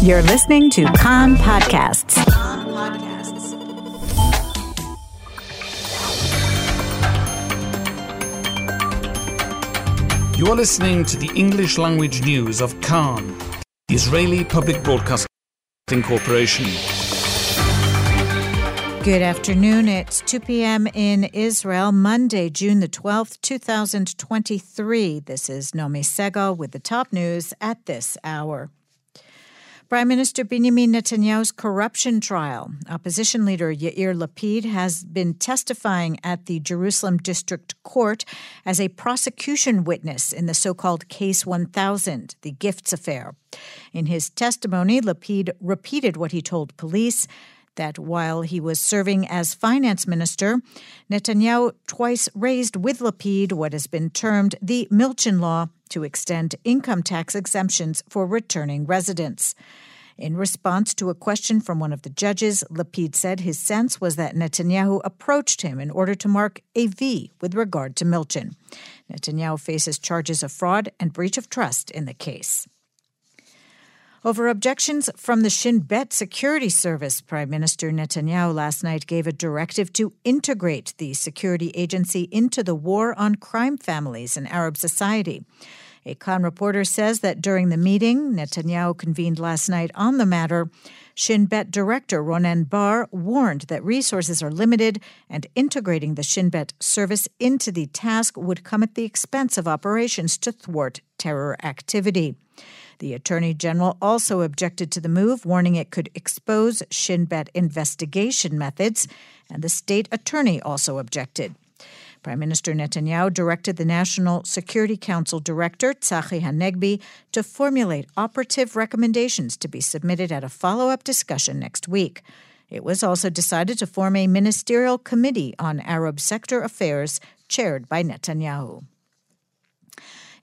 You're listening to Kan Podcasts. You are listening to the English language news of Kan, the Israeli Public Broadcasting Corporation. Good afternoon. It's 2 p.m. in Israel, Monday, June the 12th, 2023. This is Nomi Segal with the top news at this hour. Prime Minister Benjamin Netanyahu's corruption trial. Opposition leader Yair Lapid has been testifying at the Jerusalem District Court as a prosecution witness in the so called Case 1000, the gifts affair. In his testimony, Lapid repeated what he told police that while he was serving as finance minister, Netanyahu twice raised with Lapid what has been termed the Milchan Law to extend income tax exemptions for returning residents. In response to a question from one of the judges, Lapid said his sense was that Netanyahu approached him in order to mark a V with regard to Milchan. Netanyahu faces charges of fraud and breach of trust in the case. Over objections from the Shin Bet Security Service, Prime Minister Netanyahu last night gave a directive to integrate the security agency into the war on crime families in Arab society. A Kan reporter says that during the meeting Netanyahu convened last night on the matter, Shin Bet director Ronen Bar warned that resources are limited and integrating the Shin Bet service into the task would come at the expense of operations to thwart terror activity. The Attorney General also objected to the move, warning it could expose Shin Bet investigation methods, and the state attorney also objected. Prime Minister Netanyahu directed the National Security Council Director, Tzachi Hanegbi, to formulate operative recommendations to be submitted at a follow up discussion next week. It was also decided to form a ministerial committee on Arab sector affairs chaired by Netanyahu.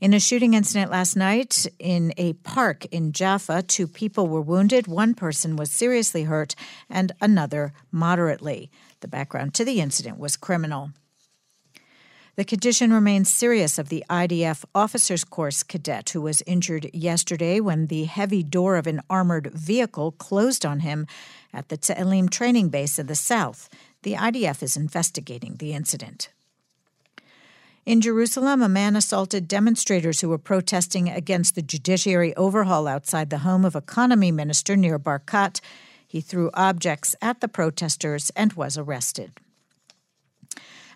In a shooting incident last night in a park in Jaffa, two people were wounded. One person was seriously hurt and another moderately. The background to the incident was criminal. The condition remains serious of the IDF officers course cadet who was injured yesterday when the heavy door of an armored vehicle closed on him at the Tze'elim training base in the south. The IDF is investigating the incident. In Jerusalem, a man assaulted demonstrators who were protesting against the judiciary overhaul outside the home of economy minister Nir Barkat. He threw objects at the protesters and was arrested.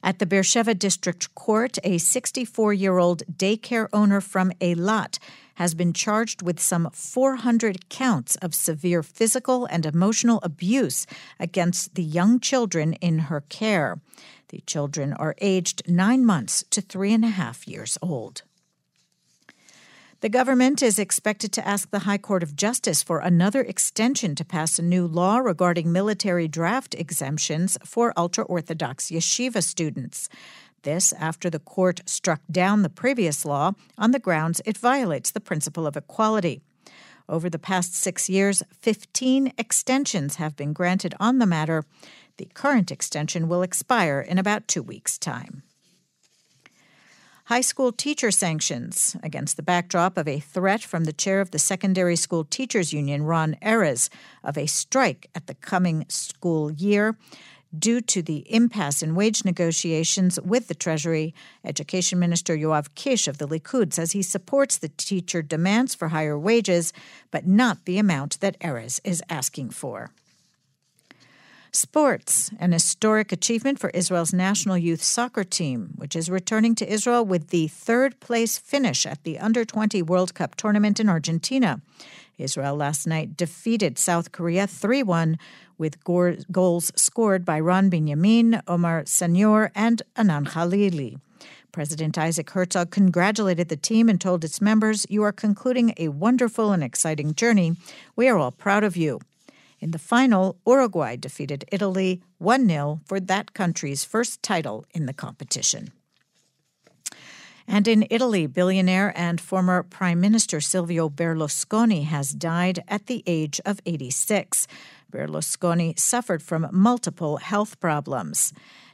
At the Beersheba District Court, a 64 year old daycare owner from Eilat has been charged with some 400 counts of severe physical and emotional abuse against the young children in her care. The children are aged nine months to three and a half years old. The government is expected to ask the High Court of Justice for another extension to pass a new law regarding military draft exemptions for ultra Orthodox yeshiva students. This after the court struck down the previous law on the grounds it violates the principle of equality. Over the past six years, 15 extensions have been granted on the matter. The current extension will expire in about two weeks' time. High school teacher sanctions against the backdrop of a threat from the chair of the Secondary School Teachers Union, Ron Erez, of a strike at the coming school year. Due to the impasse in wage negotiations with the Treasury, Education Minister Yoav Kish of the Likud says he supports the teacher demands for higher wages, but not the amount that Erez is asking for. Sports, an historic achievement for Israel's national youth soccer team, which is returning to Israel with the third place finish at the Under 20 World Cup tournament in Argentina. Israel last night defeated South Korea 3 1 with goals scored by Ron Binyamin, Omer Senior, and Anan Khalaili. President Isaac Herzog congratulated the team and told its members, You are concluding a wonderful and exciting journey. We are all proud of you. In the final, Uruguay defeated Italy 1 0 for that country's first title in the competition. And in Italy, billionaire and former Prime Minister Silvio Berlusconi has died at the age of 86. Berlusconi suffered from multiple health problems.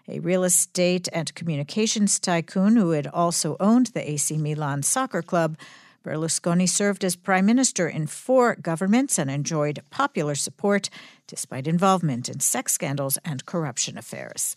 A real estate and communications tycoon who had also owned the AC Milan soccer club Berlusconi served as prime minister in four governments and enjoyed popular support despite involvement in sex scandals and corruption affairs.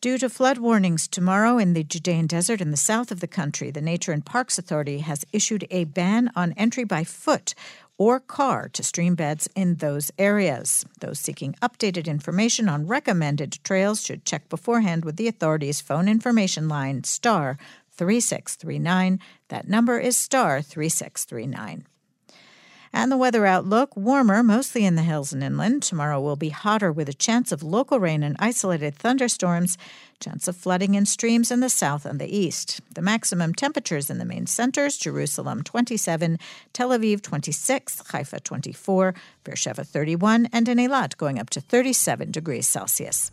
Due to flood warnings tomorrow in the Judean desert in the south of the country, the Nature and Parks Authority has issued a ban on entry by foot or car to stream beds in those areas. Those seeking updated information on recommended trails should check beforehand with the authority's phone information line star 3639. That number is star 3639. And the weather outlook warmer, mostly in the hills and inland. Tomorrow will be hotter with a chance of local rain and isolated thunderstorms, chance of flooding in streams in the south and the east. The maximum temperatures in the main centers Jerusalem 27, Tel Aviv 26, Haifa 24, Beersheba 31, and in Eilat going up to 37 degrees Celsius.